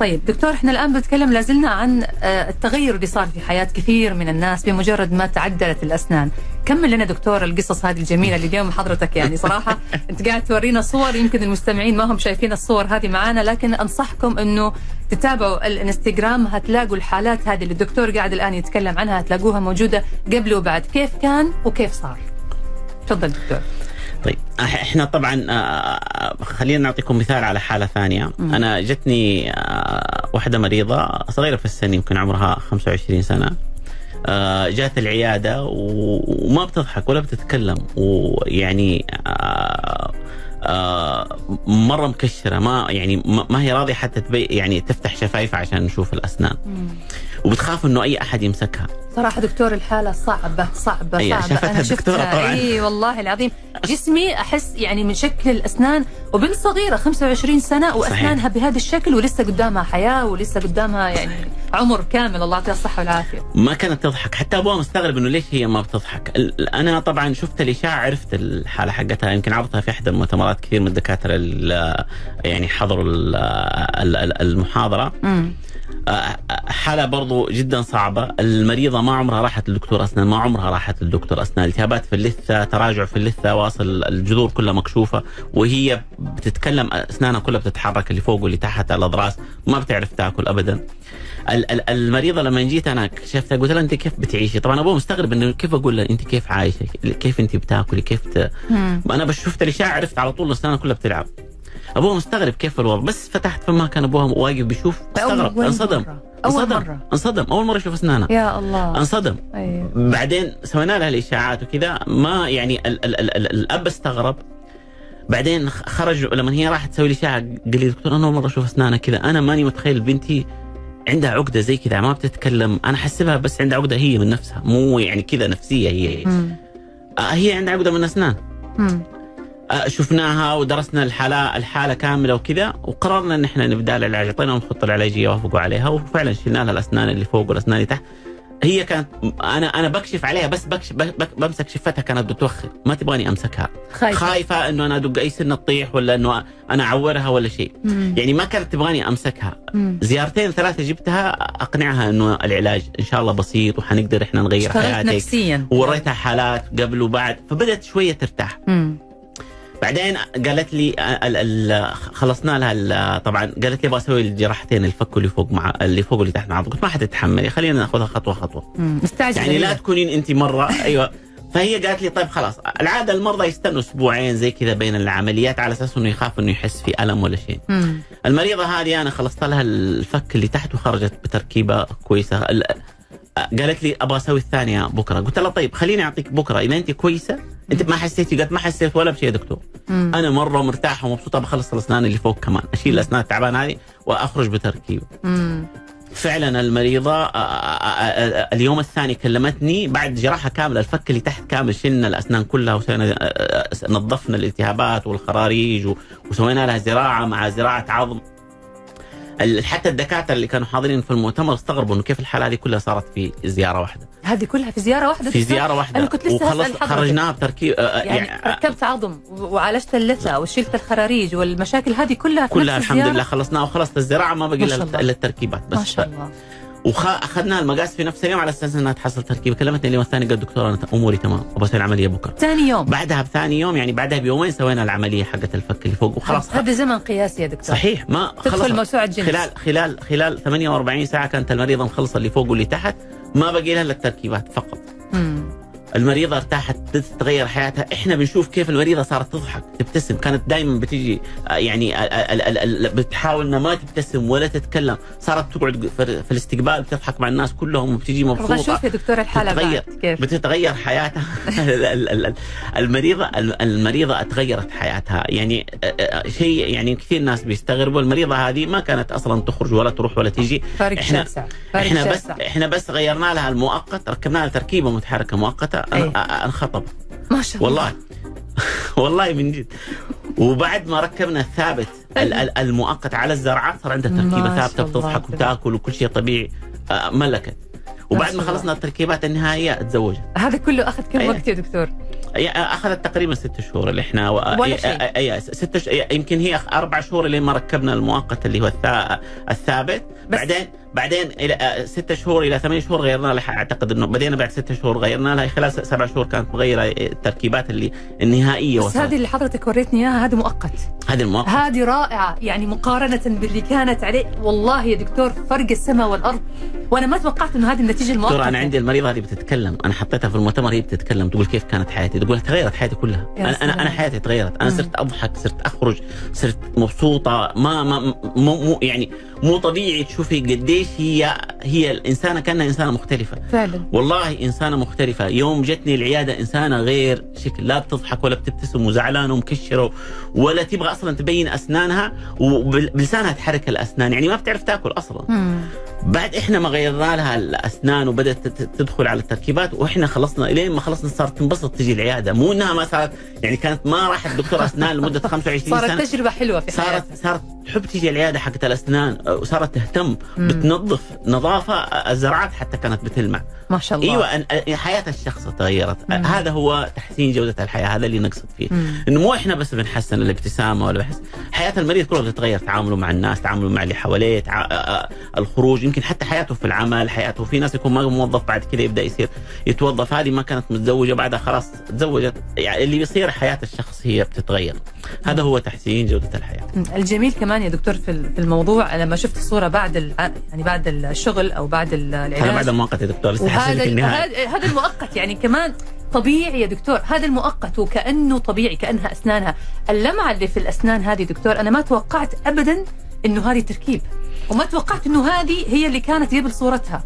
طيب دكتور إحنا الآن بنتكلم لازلنا عن آه، التغير اللي صار في حياة كثير من الناس بمجرد ما تعدلت الأسنان. كمل لنا دكتور القصص هذه الجميلة اللي اليوم حضرتك يعني صراحة أنت قاعد تورينا صور يمكن المستمعين ما هم شايفين الصور هذه معانا لكن أنصحكم إنه تتابعوا الإنستغرام هتلاقوا الحالات هذه اللي الدكتور قاعد الآن يتكلم عنها هتلاقوها موجودة قبل وبعد كيف كان وكيف صار. تفضل دكتور. طيب. إحنا طبعا آه، خلينا نعطيكم مثال على حالة ثانية. أنا جتني آه، واحدة مريضة صغيرة في السن يمكن عمرها 25 سنة. آه، جات العيادة وما بتضحك ولا بتتكلم ويعني آه، آه، مرة مكشرة ما يعني ما هي راضية حتى تبي يعني تفتح شفايفها عشان نشوف الأسنان. وبتخاف إنه أي أحد يمسكها. صراحة دكتور الحالة صعبة صعبة أي، صعبة. شافتها أنا الدكتورة شفتها. طبعاً. إي والله العظيم. جسمي أحس يعني من شكل الأسنان وبنت صغيرة 25 سنة وأسنانها بهذا الشكل ولسه قدامها حياة ولسه قدامها يعني عمر كامل. الله يعطيها الصحة والعافية. ما كانت تضحك. حتى أبوها مستغرب إنه ليش هي ما بتضحك. أنا طبعا شفت الإشاعة عرفت الحالة حقتها. يمكن عرضتها في إحدى المؤتمرات كثير من الدكاترة ال- يعني حضروا ال- ال- ال- المحاضرة. آه، حالة برضو جدا صعبة. المريضة ما عمرها راحت لدكتور أسنان ما عمرها راحت لدكتور أسنان. التهابات في اللثة تراجع في اللثة واصل الجذور كلها مكشوفة وهي بتتكلم أسنانها كلها بتتحرك اللي فوق واللي تحت الأضراس ما بتعرف تاكل ابدا. ال- ال- المريضة لما جيت أنا شفتها قلت لها أنت كيف بتعيشي؟ طبعا أبوها مستغرب إنه كيف أقول لها أنت كيف عايشة؟ كيف أنت بتاكلي؟ كيف ت... أنا بس شفت الاشاعه عرفت على طول أسنانها كلها بتلعب. ابوها مستغرب كيف الوضع بس فتحت فما كان ابوها واقف بيشوف استغرب أول انصدم. أول انصدم مرة. انصدم أول مرة يشوف اسنانها يا الله. انصدم. أيوه. بعدين سوينا لها الإشاعات وكذا ما يعني ال ال ال ال الأب استغرب. بعدين خرج لما هي راحت تسوي لي اشاعه قال لي دكتور أنا أول مرة أشوف اسنانها كذا أنا ماني متخيل بنتي عندها عقدة زي كذا ما بتتكلم أنا حسبها بس عندها عقدة هي من نفسها مو يعني كذا نفسية هي مم. آه هي عندها عقدة من أسنان. شفناها ودرسنا الحالة الحالة كاملة وكذا وقررنا إن إحنا نبدأ العلاج اعطينا الخطة العلاجية وافقوا عليها وفعلا شلنا لها الأسنان اللي فوق والأسنان اللي تحت. هي كانت أنا أنا بكشف عليها بس بكشف بك بمسك شفتها كانت بتوخر ما تبغاني أمسكها. خايفة. خايفة إنه أنا أدق أي سنة تطيح ولا إنه أنا أعورها ولا شيء. يعني ما كانت تبغاني أمسكها. مم. زيارتين ثلاثة جبتها أقنعها إنه العلاج إن شاء الله بسيط وحنقدر إحنا نغير حياتك. نفسيا. ووريتها حالات قبل وبعد فبدت شوية ترتاح. مم. بعدين قالت لي ال ال خلصنا لها طبعا قالت لي أبغى أسوي الجراحتين الفك اللي فوق مع اللي فوق واللي تحت مع بعض قلت ما حتتحملي خلينا ناخذها خطوة خطوة مم. مستعجلة يعني لا. تكونين انت مرة أيوه فهي قالت لي طيب خلاص العادة المرضى يستنوا أسبوعين زي كذا بين العمليات على أساس إنه يخاف إنه يحس في ألم ولا شيء مم. المريضة هذه أنا خلصت لها الفك اللي تحت وخرجت بتركيبة كويسة ال- قالت لي أبغى أسوي الثانية بكرة قلت لها طيب خليني أعطيك بكرة إذا انت كويسة انت ما حسيتي قالت ما حسيت ولا بشيء يا دكتور. مم. أنا مرة مرتاحة ومبسوطة بخلص الأسنان اللي فوق كمان. أشيل الأسنان التعبانه هذه وأخرج بتركيب. مم. فعلا المريضة آه، آه، آه، اليوم الثاني كلمتني بعد جراحة كاملة. الفك اللي تحت كامل شلنا الأسنان كلها وسوينا نظفنا الالتهابات والخراريج وسوينا لها زراعة مع زراعة عظم. حتى الدكاترة اللي كانوا حاضرين في المؤتمر استغربوا إنه كيف الحالة هذه كلها صارت في زيارة واحدة هذه كلها في زيارة واحدة في؟ زيارة واحدة أنا كنت لسه وخلص. خرجناها بتركيب آه، آه، يعني ركبت عظم وعالجت اللثة وشلت الخراريج والمشاكل هذه كلها في كلها الحمد؟ لله خلصناها وخلصت الزراعة ما بقي. إلا التركيبات بس ما شاء الله وأخذنا المقاس في نفس اليوم على أساس إنها تحصل تركيبة. كلمتني اليوم الثاني قال دكتور أنا أموري تمام. أبغى أسوي العملية بكرة. ثاني يوم. بعدها بثاني يوم يعني بعدها بيومين سوينا العملية حقت الفك اللي فوق. وخلاص. هذا زمن قياسي يا دكتور. صحيح. ما تدخل موسوعة جنس. خلال خلال خلال 48 ساعة كانت المريضه مخلصه اللي فوق واللي تحت. ما بقي لها إلا التركيبات فقط. مم. المريضة ارتاحت تتغير حياتها. إحنا بنشوف كيف المريضة صارت تضحك تبتسم. كانت دائما بتيجي يعني ال- ال- ال- ال- بتحاول إنها ما تبتسم ولا تتكلم. صارت تقعد في الاستقبال بتضحك مع الناس كلهم وبتيجي أبغى مبسوطة. أشوف يا دكتور الحالة بتتغير كيف؟ بتتغير حياتها. ال- ال- ال- المريضة ال- المريضة تغيرت حياتها. يعني شيء يعني كثير ناس بيستغربوا. المريضة هذه ما كانت أصلا تخرج ولا تروح ولا تيجي فارق إحنا- شاسع فارق إحنا بس شاسع. إحنا بس غيرنا لها المؤقت ركبنا لها تركيبة متحركة مؤقتة. أنخطب ما شاء الله والله والله من جد وبعد ما ركبنا الثابت ال- ال- المؤقت على الزرعات صار عندها تركيبة ثابتة بتضحك. وتاكل وكل شيء طبيعي ملكت وبعد ما. خلصنا التركيبات النهائية تزوجت هذا كله أخذ كم أي. وقت يا دكتور؟ أخذت تقريبا ست شهور اللي إحنا و... ولا شيء. اي أي- ست ش... يمكن هي أربع شهور اللي ما ركبنا المؤقت اللي هو الثا... الثابت بعدين بعدين إلى آه، ست شهور إلى ثمان شهور غيرنا لها. أعتقد إنه بدينا بعد ست شهور غيرنا لها. خلال سبع شهور كانت مغيرة التركيبات اللي النهائية بس هذه اللي حضرتك وريتني إياها هذه مؤقت. هذه المؤقت. هذه رائعة يعني مقارنة باللي كانت عليه. والله يا دكتور فرق السماء والأرض. وأنا ما توقعت إنه هذه النتيجة المؤقتة. دكتور أنا عندي المريضة هذه بتتكلم. أنا حطيتها في المؤتمر هي بتتكلم. تقول كيف كانت حياتي؟ تقول تغيرت حياتي كلها. أنا أنا. أنا حياتي تغيرت. أنا. صرت أضحك صرت أخرج صرت مبسوطة ما ما مو, مو يعني مو طبيعي تشوفي قديش هي هي الإنسانة كأنها إنسانة مختلفة. فعلا. والله إنسانة مختلفة. يوم جتني العيادة إنسانة غير شكل. لا بتضحك ولا بتبتسم وزعلانة ومكشرة ولا تبغى أصلا تبين أسنانها وبلسانها تحرك الأسنان. يعني ما بتعرف تاكل أصلا. مم. بعد إحنا ما غيرنا لها الأسنان وبدأت تدخل على التركيبات وإحنا خلصنا إلين ما خلصنا صارت تنبسط تجي العيادة. مو إنها ما صارت يعني كانت ما راحت دكتور أسنان لمدة 25 صارت سنة. تجربة حلوة في صارت حياتها. صارت تحب تيجي العيادة حقت الأسنان. وصارت تهتم مم. بتنظف نظافة الزراعات حتى كانت بتلمع ما شاء الله أيوه حياة الشخص تغيرت مم. هذا هو تحسين جودة الحياة هذا اللي نقصد فيه مم. إنه مو إحنا بس بنحسن الابتسامة ولا بحس حياة المريض كلها بتتغير تعامله مع الناس تعامله مع اللي حواليه الخروج يمكن حتى حياته في العمل حياته في ناس يكون ما موظف بعد كذا يبدأ يصير يتوظف هذه ما كانت متزوجة بعدها خلاص تزوجت يعني اللي بيصير حياة الشخص هي بتتغير هذا هو تحسين جودة الحياة. الجميل كمان يا دكتور في الموضوع لما شفت الصورة بعد يعني بعد الشغل أو بعد ال- هذا بعد العلاج المؤقت يا دكتور لسه وهذا هذا هذا المؤقت يعني كمان طبيعي يا دكتور هذا المؤقت وكأنه طبيعي كأنها أسنانها. اللمعة اللي في الأسنان هذه دكتور أنا ما توقعت أبدا إنه هذه تركيب وما توقعت إنه هذه هي اللي كانت قبل صورتها.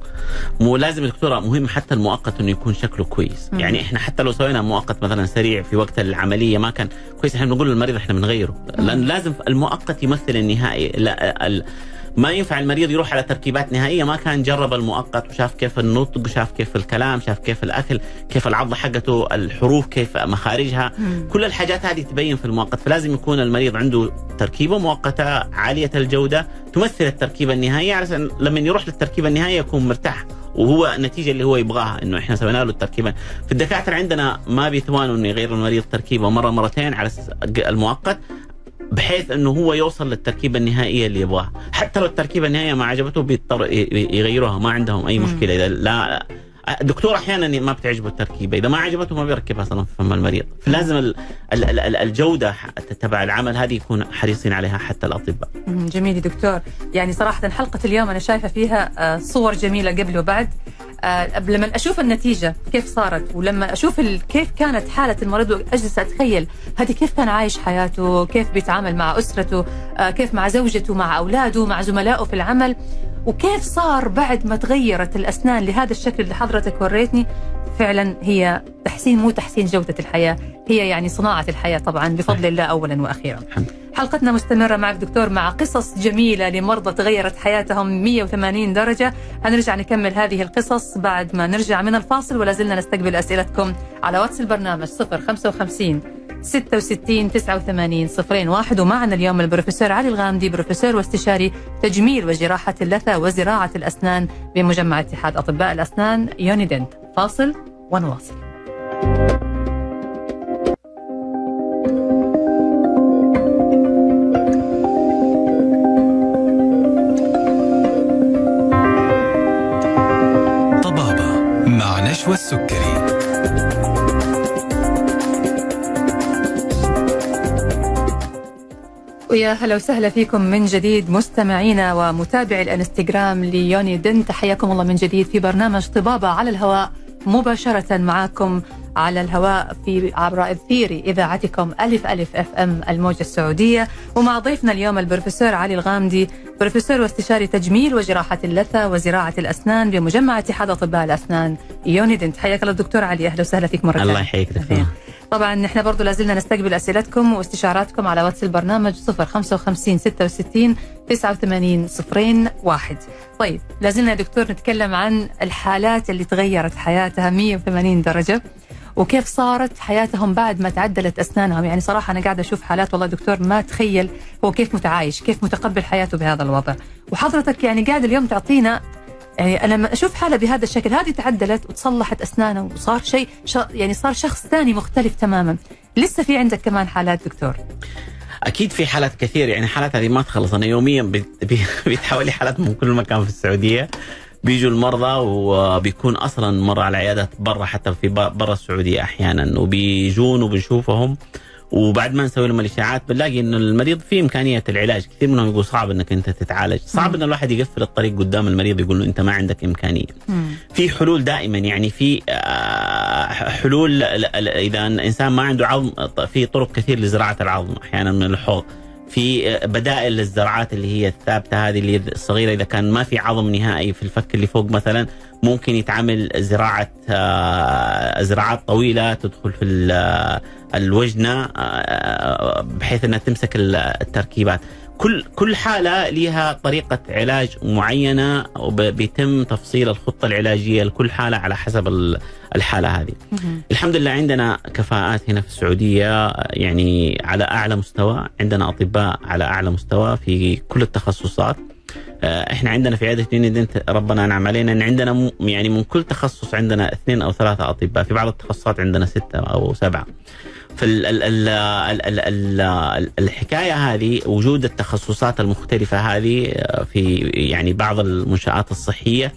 مو لازم دكتورة مهم حتى المؤقت إنه يكون شكله كويس. مم. يعني إحنا حتى لو سوينا مؤقت مثلا سريع في وقت العملية ما كان كويس إحنا بنقول للمريض إحنا بنغيره. لأن لازم المؤقت يمثل النهائي لا ال ما ينفع المريض يروح على تركيبات نهائية. ما كان جرب المؤقت وشاف كيف النطق شاف كيف الكلام شاف كيف الأكل كيف العضة حقته الحروف كيف مخارجها. مم. كل الحاجات هذه تبين في المؤقت. فلازم يكون المريض عنده تركيبة مؤقتة عالية الجودة تمثل التركيبة النهائية علشان لما يروح للتركيبة النهائية يكون مرتاح. وهو النتيجه اللي هو يبغاها إنه إحنا سوينا له التركيبة. في الدكاترة عندنا ما بيتوانوا إنه يغيروا المريض تركيبة مرة مرتين على المؤقت. بحيث إنه هو يوصل للتركيبة النهائية اللي يبغاها حتى لو التركيبة النهائية ما عجبته بيضطر يغيروها ما عندهم أي. مشكلة إذا لا الدكتور أحيانا ما بتعجبه التركيبة إذا ما عجبته ما بيركبها أصلا في فم المريض. فلازم ال- ال- ال- ال- الجودة تبع العمل هذه يكون حريصين عليها حتى الأطباء. جميل دكتور. يعني صراحة حلقة اليوم أنا شايفة فيها آه، صور جميلة قبل وبعد. آه، لما أشوف النتيجة كيف صارت ولما أشوف ال- كيف كانت حالة المريض وأجلس أتخيل هذه كيف كان عايش حياته كيف بيتعامل مع أسرته آه، كيف مع زوجته مع أولاده مع زملائه في العمل. وكيف صار بعد ما تغيرت الأسنان لهذا الشكل اللي حضرتك وريتني؟ فعلا هي تحسين مو تحسين جودة الحياة هي يعني صناعة الحياة طبعا بفضل الله أولا وأخيرا. حلقتنا مستمرة معك دكتور مع قصص جميلة لمرضى تغيرت حياتهم 180 درجة. هنرجع نكمل هذه القصص بعد ما نرجع من الفاصل ولا زلنا نستقبل أسئلتكم على Whats البرنامج 055 66 89 صفرين واحد. ومعنا اليوم البروفيسور علي الغامدي بروفيسور واستشاري تجميل وجراحة اللثة وزراعة الأسنان بمجمع اتحاد أطباء الأسنان يونيدنت. فاصل ونواصل. طبابة مع نشوى السكري. ويا هلا وسهلا فيكم من جديد مستمعينا ومتابعي الانستغرام ل Unident حياكم الله من جديد في برنامج طبابة على الهواء مباشرة معكم على الهواء في عبر أثير إذاعتكم ألف ألف FM الموجة السعودية. ومع ضيفنا اليوم البروفيسور علي الغامدي بروفيسور واستشاري تجميل وجراحة اللثة وزراعة الأسنان بمجمع اتحاد أطباء الأسنان. Unident حياك الله دكتور علي. أهلا وسهلا فيك مرة الله ثانية. يحييك دكتور. طبعا إحنا برضو لازلنا نستقبل أسئلتكم واستشاراتكم على واتس البرنامج 055 66 89 صفرين واحد. طيب لازلنا دكتور نتكلم عن الحالات اللي تغيرت حياتها 180 درجة وكيف صارت حياتهم بعد ما تعدلت أسنانهم. يعني صراحة أنا قاعدة أشوف حالات والله دكتور ما تخيل هو كيف متعايش كيف متقبل حياته بهذا الوضع. وحضرتك يعني قاعد اليوم تعطينا يعني أنا لما أشوف حاله بهذا الشكل. هذه تعدلت وتصلحت اسنانه وصار شيء. يعني صار شخص ثاني مختلف تماما. لسه في عندك كمان حالات دكتور؟ أكيد في حالات كثير. يعني حالات هذه ما تخلص. أنا يوميا بيت- بي- بيتحولي حالات من كل مكان في السعودية. بيجوا المرضى وبيكون أصلا مرة على عيادات برا حتى في برا السعودية أحيانا. وبيجون وبنشوفهم. وبعد ما نسوي لهم الإشاعات بنلاقي إنه المريض في إمكانية العلاج. كثير منهم يقول صعب إنك أنت تتعالج. صعب إن الواحد يقفل الطريق قدام المريض يقول له أنت ما عندك إمكانية. في حلول دائما يعني في آه، حلول إذا الانسان ما عنده عظم في طرق كثير لزراعة العظم أحيانا من الحوض. في آه، بدائل للزراعات اللي هي الثابتة هذه اللي الصغيره إذا كان ما في عظم نهائي في الفك اللي فوق مثلا ممكن يتعمل زراعة آه، زراعات طويلة تدخل في آه، الوجنة بحيث إنها تمسك ال- التركيبات. كل كل حالة لها طريقة علاج معينة وبيتم تفصيل الخطة العلاجية لكل حالة على حسب ال- الحالة هذه. الحمد لله عندنا كفاءات هنا في السعودية يعني على أعلى مستوى، عندنا أطباء على أعلى مستوى في كل التخصصات. آه، إحنا عندنا في عيادة يونيدنت ربنا أنعم علينا إن عندنا يعني من كل تخصص عندنا اثنين أو ثلاثة أطباء، في بعض التخصصات عندنا ستة أو سبعة. فالحكايه هذه وجود التخصصات المختلفة هذه آه، في يعني بعض المنشآت الصحية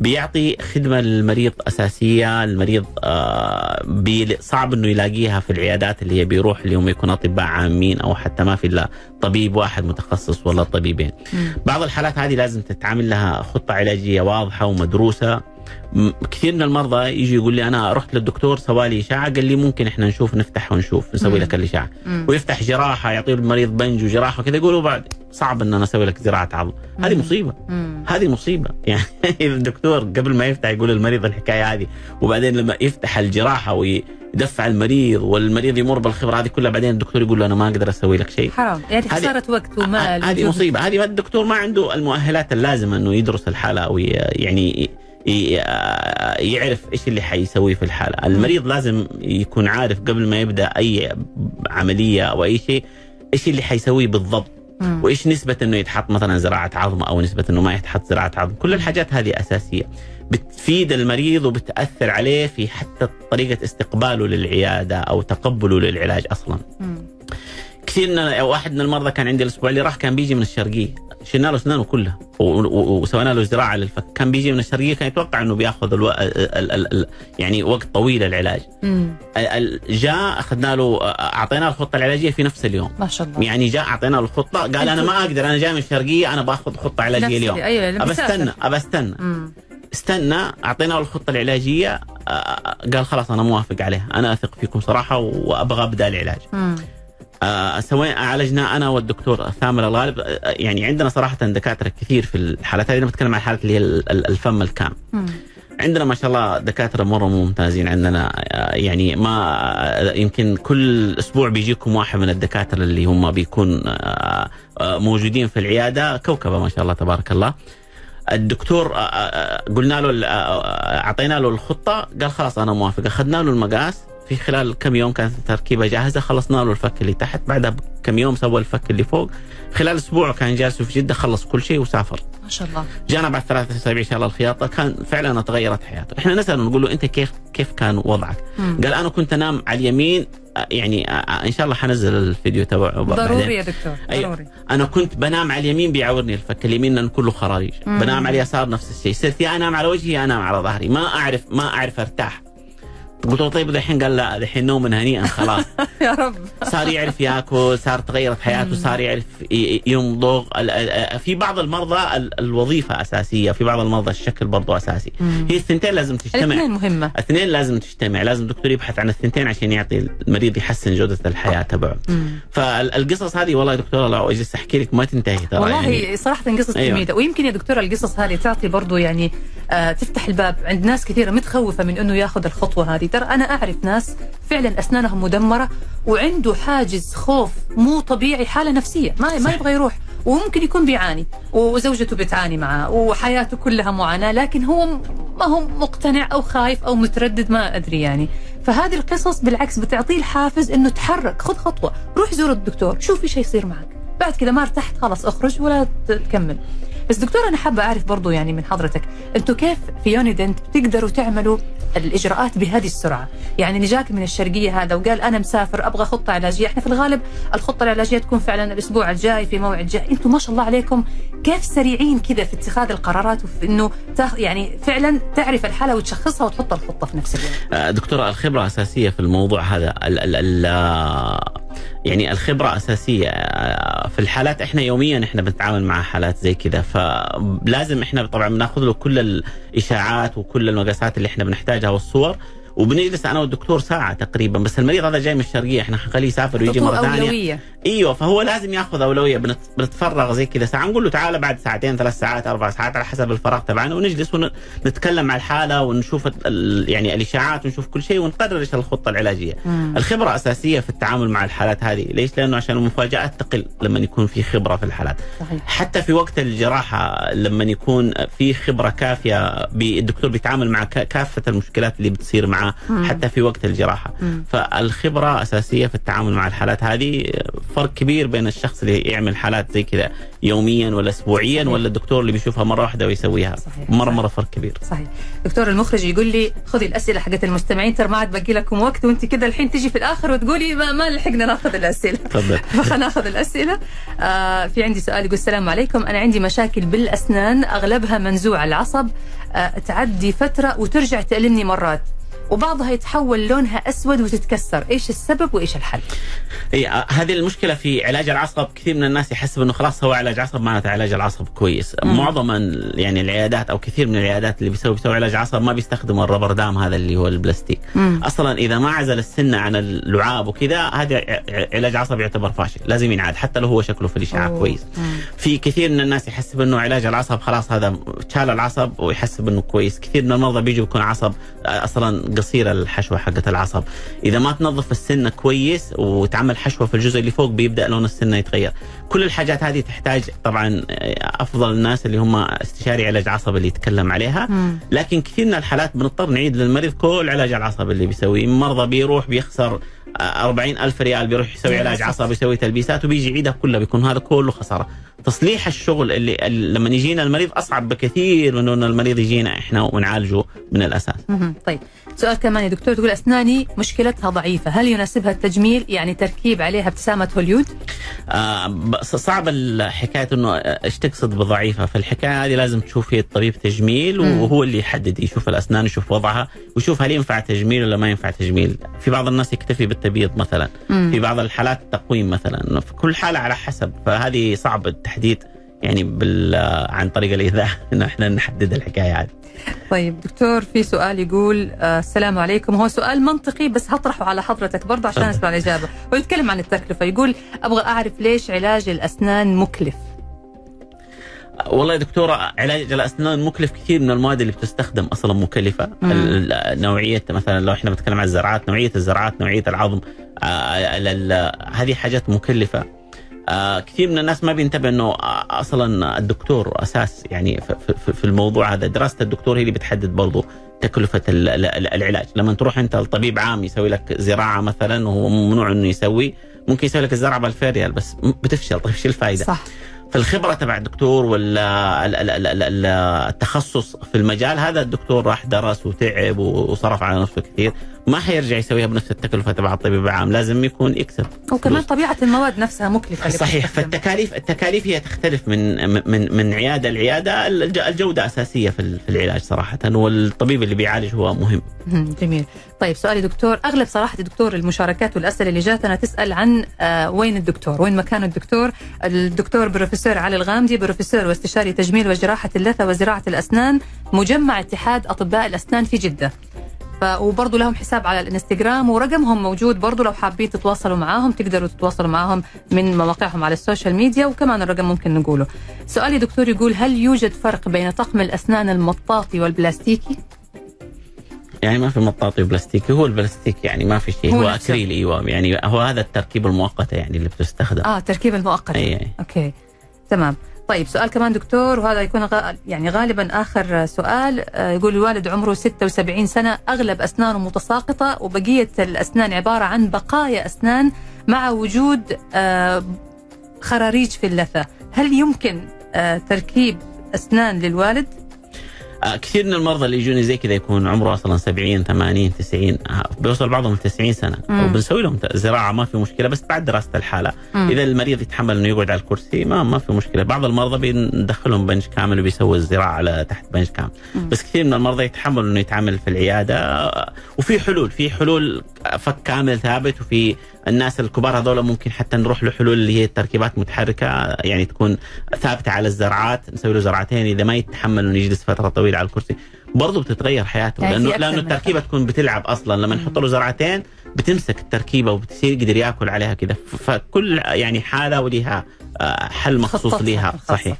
بيعطي خدمة للمريض أساسية، المريض آه، صعب إنه يلاقيها في العيادات اللي هي بيروح اللي هم يكون أطباء عامين أو حتى ما في إلا طبيب واحد متخصص ولا طبيبين. بعض الحالات هذه لازم تتعامل لها خطة علاجية واضحة ومدروسة كثير من المرضى يجي يقول لي أنا رحت للدكتور سوى لي إشاعة قال لي ممكن إحنا نشوف نفتح ونشوف نسوي. لك الإشاعة مم. ويفتح جراحة يعطي المريض بنج وجراحة وكذا يقولوا بعد صعب إن أنا أسوي لك زراعة عظم هذه. مصيبة. هذه مصيبة يعني الدكتور قبل ما يفتح يقول للمريض الحكاية هذه وبعدين لما يفتح الجراحة ويدفع المريض والمريض يمر بالخبرة هذه كلها بعدين الدكتور يقول له أنا ما أقدر أسوي لك شيء حرام يعني خسارة وقت ومال هذه. مصيبة هذه الدكتور ما عنده المؤهلات اللازمة إنه يدرس الحالة أو ي- يعني ي- يعرف إيش اللي حيسويه في الحالة، المريض لازم يكون عارف قبل ما يبدأ أي عملية أو أي شيء إيش اللي حيسويه بالضبط. وإيش نسبة إنه يتحط مثلا زراعة عظم أو نسبة إنه ما يتحط زراعة عظم، كل الحاجات هذه أساسية. بتفيد المريض وبتأثر عليه في حتى طريقة استقباله للعيادة أو تقبله للعلاج أصلا. كثير من واحد من المرضى كان عندي الأسبوع اللي راح كان بيجي من الشرقية. شلنا له اسنانه كلها وسوينا له زراعة للفك كان بيجي من الشرقية كان يتوقع إنه بياخذ ألو... ال... ال... ال... يعني وقت طويل العلاج. ال- جاء أخذنا له اعطيناه الخطة العلاجية في نفس اليوم. ما شاء الله. يعني جاء أعطينا له الخطة. قال أنا ما أقدر أنا جاي من الشرقية أنا بأخذ خطة علاجية اليوم. أيوه أبى. استنى أبى استنى. استنى اعطيناه الخطة العلاجية. قال خلاص أنا موافق عليها. أنا أثق فيكم صراحة وأبغى أبدأ العلاج. مم. آه، سوينا عالجنا أنا والدكتور ثامر الغالب آه، يعني عندنا صراحة دكاترة كثير في الحالات هذه. أنا بتكلم عن الحالات اللي هي ال- ال- الفم الكام. عندنا ما شاء الله دكاترة مرة ممتازين عندنا. آه، يعني ما يمكن كل أسبوع بيجيكم واحد من الدكاترة اللي هم بيكون موجودين في العيادة. كوكبة ما شاء الله تبارك الله. الدكتور قلنا له أعطينا له الخطة. قال خلاص أنا موافق. أخذنا له المقاس. في خلال كم يوم كانت التركيبه جاهزة خلصنا له الفك اللي تحت. بعدها بكم يوم سوى الفك اللي فوق. خلال أسبوع كان جالس في جدة خلص كل شيء وسافر. ما شاء الله. جانا بعد ثلاثة أسابيع شال الخياطة. كان فعلا تغيرت حياته. إحنا نساله نقول له أنت كيف كيف كان وضعك؟ مم. قال أنا كنت أنام على اليمين. يعني آه، آه، إن شاء الله حنزل الفيديو تبعه بعدين. ضروري يا دكتور أيوة. ضروري. أنا كنت بنام على اليمين بيعورني الفك اليمين لأن كله خراريج. بنام على اليسار نفس الشيء. صرت يا أنام على وجهي يا أنام على ظهري. ما اعرف ما أعرف أرتاح. قلت له طيب الحين قال لا الحين نوم هنيئا خلاص. يا رب. صار يعرف ياكل صار تغيرت حياته صار يعرف يمضغ في بعض المرضى ال- الوظيفة أساسية في بعض المرضى الشكل برضو أساسي. هي الثنتين لازم تجتمع. الاثنين مهمة. اثنين لازم تجتمع. لازم الدكتور يبحث عن الثنتين عشان يعطي المريض يحسن جودة الحياة تبعه. فالقصص هذه والله يا دكتور لو اجلس أحكي لك ما تنتهي ترى والله يعني. صراحة قصص أيوة. جميلة. ويمكن يا دكتورة القصص هذه تعطي برضو يعني آه تفتح الباب عند ناس كثيرة متخوفة من إنه ياخذ الخطوة هذه. ترى أنا أعرف ناس فعلا أسنانهم مدمرة وعنده حاجز خوف مو طبيعي حالة نفسية. ما ما يبغى يروح. وممكن يكون بيعاني وزوجته بتعاني معاه وحياته كلها معاناة لكن هو ما هو مقتنع أو خايف أو متردد ما أدري يعني. فهذه القصص بالعكس بتعطيه الحافز إنه تحرك. خذ خطوة. روح زور الدكتور. شوف إيش هيصير معك. بعد كذا ما ارتحت خلاص اخرج ولا تكمل بس دكتور أنا حابة أعرف برضو يعني من حضرتك أنتم كيف في يونيدنت بتقدروا تعملوا الإجراءات بهذه السرعة؟ يعني اللي جاك من الشرقية هذا وقال أنا مسافر أبغى خطة علاجية إحنا في الغالب الخطة العلاجية تكون فعلا الأسبوع الجاي في موعد جاي. أنتم ما شاء الله عليكم كيف سريعين كذا في اتخاذ القرارات وفي إنه يعني فعلا تعرف الحالة وتشخصها وتحط الخطه في نفس الوقت. آه، دكتورة الخبرة أساسية في الموضوع هذا ال ال ال آه، يعني الخبرة أساسية. آه، في الحالات إحنا يوميا إحنا بنتعامل مع حالات زي كذا فلازم إحنا طبعا بناخذ له كل الإشاعات وكل المقاسات اللي إحنا بنحتاجها والصور. وبنجلس أنا والدكتور ساعة تقريبا بس المريض هذا جاي من الشرقية إحنا حنخليه يسافر ويجي مرة ثانية أولوية أيوه فهو لازم ياخذ أولوية بنت- بنتفرغ زي كذا ساعة نقول له تعال بعد ساعتين ثلاث ساعات أربع ساعات على حسب الفراغ تبعنا ونجلس ونتكلم مع الحالة ونشوف يعني الإشاعات ونشوف كل شيء ونقرر إيش الخطة العلاجية. مم. الخبرة أساسية في التعامل مع الحالات هذه، ليش؟ لأنه عشان المفاجآت تقل لما يكون في خبرة في الحالات. صحيح حتى في وقت الجراحة لما يكون في خبرة كافية الدكتور بيتعامل مع كا- كافة المشكلات اللي بتصير مم. حتى في وقت الجراحة. مم. فالخبرة أساسية في التعامل مع الحالات هذه فرق كبير بين الشخص اللي يعمل حالات زي كذا يوميا ولا اسبوعيا صحيح. ولا الدكتور اللي بيشوفها مرة واحدة ويسويها صحيح. مرة صحيح. مرة فرق كبير صحيح دكتور المخرج يقول لي خذي الأسئلة حقت المستمعين ترى ما عاد باقي لكم وقت وأنت كده الحين تجي في الآخر وتقولي ما, ما لحقنا ناخذ الأسئلة تفضل فخلنا ناخذ الأسئلة آه في عندي سؤال يقول السلام عليكم أنا عندي مشاكل بالأسنان أغلبها منزوع العصب آه تعدي فترة وترجع تألمني مرات وبعضها يتحول لونها أسود وتتكسر إيش السبب وإيش الحل إي آه، هذه المشكلة في علاج العصب كثير من الناس يحسب إنه خلاص هو علاج عصب معناته علاج العصب كويس مم. معظم يعني العيادات أو كثير من العيادات اللي بيسوي بيسوي علاج عصب ما بيستخدموا الربر دام هذا اللي هو البلاستيك مم. أصلا إذا ما عزل السنة عن اللعاب وكذا هذا علاج عصب يعتبر فاشل لازم ينعاد حتى لو هو شكله في الإشعاع. كويس مم. في كثير من الناس يحسب إنه علاج العصب خلاص هذا شال العصب ويحسب إنه كويس كثير من المرضى بيجوا بيكون عصب أصلا قصير الحشوة حقت العصب. إذا ما تنظف السنة كويس وتعمل حشوة في الجزء اللي فوق بيبدأ لون السنة يتغير. كل الحاجات هذه تحتاج طبعا أفضل الناس اللي هم استشاري علاج عصب اللي يتكلم عليها. مم. لكن كثير من الحالات بنضطر نعيد للمريض كل علاج العصب اللي بيسويه. مرضى بيروح بيخسر أربعين ألف ريال بيروح يسوي علاج. عصب يسوي تلبيسات وبيجي يعيدها كلها بيكون هذا كله خسارة. تصليح الشغل اللي, لما يجينا المريض أصعب بكثير من أن المريض يجينا إحنا ونعالجه من الأساس. طيب سؤال كمان يا دكتور تقول أسناني مشكلتها ضعيفة. هل يناسبها التجميل؟ يعني تركيب عليها ابتسامة هوليود؟ آه صعب الحكاية إنه إيش تقصد بضعيفه في الحكاية هذه لازم تشوفي الطبيب تجميل. وهو اللي يحدد يشوف الأسنان يشوف وضعها ويشوف هل ينفع تجميل ولا ما ينفع تجميل. في بعض الناس يكتفي بالتبييض مثلا. في بعض الحالات تقويم مثلا. في كل حالة على حسب. فهذه صعب التحديد. يعني بال عن طريق الإذاعة إنه إحنا نحدد الحكاية هذه طيب دكتور في سؤال يقول آه السلام عليكم. هو سؤال منطقي بس هطرحه على حضرتك برضه عشان. أسمع الإجابة. هو يتكلم عن التكلفة. يقول أبغى أعرف ليش علاج الأسنان مكلف؟ والله يا دكتورة علاج الأسنان مكلف كثير من المواد اللي بتستخدم أصلا مكلفة. نوعية مثلا لو إحنا بنتكلم عن الزراعات نوعية الزراعات نوعية العظم آه، هذه حاجات مكلفة. آه، كثير من الناس ما بينتبه إنه آه، أصلا الدكتور أساس يعني في- الموضوع هذا دراسة الدكتور هي اللي بتحدد برضه تكلفة ال- ال- العلاج. لما تروح أنت لطبيب عام يسوي لك زراعة مثلا وهو ممنوع إنه يسوي ممكن يسوي لك الزراعه ب 2000 ريال بس بتفشل طيب شو الفائده؟ صح. فالخبرة تبع الدكتور ولا ال- ال- ال- ال- ال- التخصص في المجال هذا الدكتور راح درس وتعب وصرف على نفسه كثير. ما حيرجع يسويها بنفس التكلفة تبع الطبيب العام لازم يكون يكسب وكمان. طبيعة المواد نفسها مكلفة صحيح. فالتكاليف التكاليف هي تختلف من من من عيادة لعيادة الج- الجودة أساسية في ال- في العلاج صراحة والطبيب اللي بيعالج هو مهم مهم. جميل طيب سؤالي دكتور أغلب صراحة دكتور المشاركات والأسئلة اللي جاتنا تسأل عن آه وين الدكتور وين مكان الدكتور الدكتور بروفيسور علي الغامدي بروفيسور واستشاري تجميل وجراحة اللثة وزراعة الأسنان مجمع اتحاد أطباء الأسنان في جدة ف... وبرضه لهم حساب على الانستغرام ورقمهم موجود برضه لو حابين تتواصلوا معاهم تقدروا تتواصلوا معاهم من مواقعهم على ال social media وكمان الرقم ممكن نقوله. سؤالي دكتور يقول هل يوجد فرق بين طقم الأسنان المطاطي والبلاستيكي؟ يعني ما في مطاطي وبلاستيكي هو البلاستيك يعني ما في شيء هو هو. أكريل أيوه. يعني هو هذا التركيب المؤقته يعني اللي بتستخدم. آه تركيب المؤقت. اي اي okay. تمام. طيب سؤال كمان دكتور وهذا يكون غ... يعني غالبا آخر سؤال. آه، يقول الوالد عمره 76 سنة أغلب أسنانه متساقطة وبقية الأسنان عبارة عن بقايا أسنان مع وجود آه، خراريج في اللثة. هل يمكن آه، تركيب أسنان للوالد؟ كثير من المرضى اللي يجوني زي كذا يكون عمره أصلا 70 80 90 آه بيوصل بعضهم 90 سنة مم. وبنسوي لهم زراعة ما في مشكلة بس بعد دراسة الحالة مم. إذا المريض يتحمل إنه يقعد على الكرسي ما ما في مشكلة بعض المرضى بندخلهم بنش كامل وبيسوي الزراعة على تحت بنش كامل مم. بس كثير من المرضى يتحملوا إنه يتعامل في العيادة آه، وفي حلول في حلول فك كامل ثابت وفي الناس الكبار هذول ممكن حتى نروح لحلول اللي هي تركيبات متحركة يعني تكون ثابتة على الزرعات نسوي له زرعتين إذا ما يتحمل إنه يجلس فترة طويلة على الكرسي. برضه بتتغير حياته لأنه لأنه التركيبة تكون بتلعب أصلا. لما نحط له زرعتين بتمسك التركيبة وبتصير يقدر يأكل عليها كذا فكل يعني حالة ولها آه، حل مخصوص لها صحيح.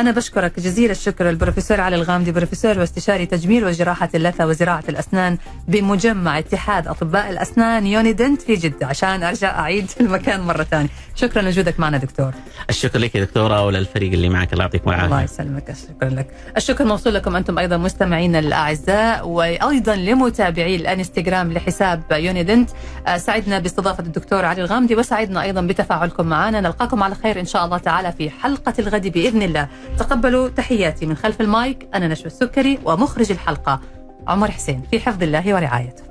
أنا بشكرك جزيل الشكر البروفيسور علي الغامدي بروفيسور واستشاري تجميل وجراحة اللثة وزراعة الأسنان بمجمع اتحاد أطباء الأسنان Unident في جدة عشان أرجع أعيد المكان مرة ثانية. شكرا لوجودك معنا دكتور. الشكر لك يا دكتورة وللفريق اللي معك الله يعطيكم الله العافيه يسلمك شكرا لك. الشكر موصول لكم أنتم أيضا مستمعينا الأعزاء وأيضا لمتابعي الإنستغرام لحساب Unident آه، سعدنا باستضافة الدكتور علي الغامدي وسعدنا أيضا بتفاعلكم معنا. نلقاكم على خير إن شاء الله تعالى في حلقة الغد بإذن الله. تقبلوا تحياتي من خلف المايك أنا نشوى السكري ومخرج الحلقة عمر حسين في حفظ الله ورعايته.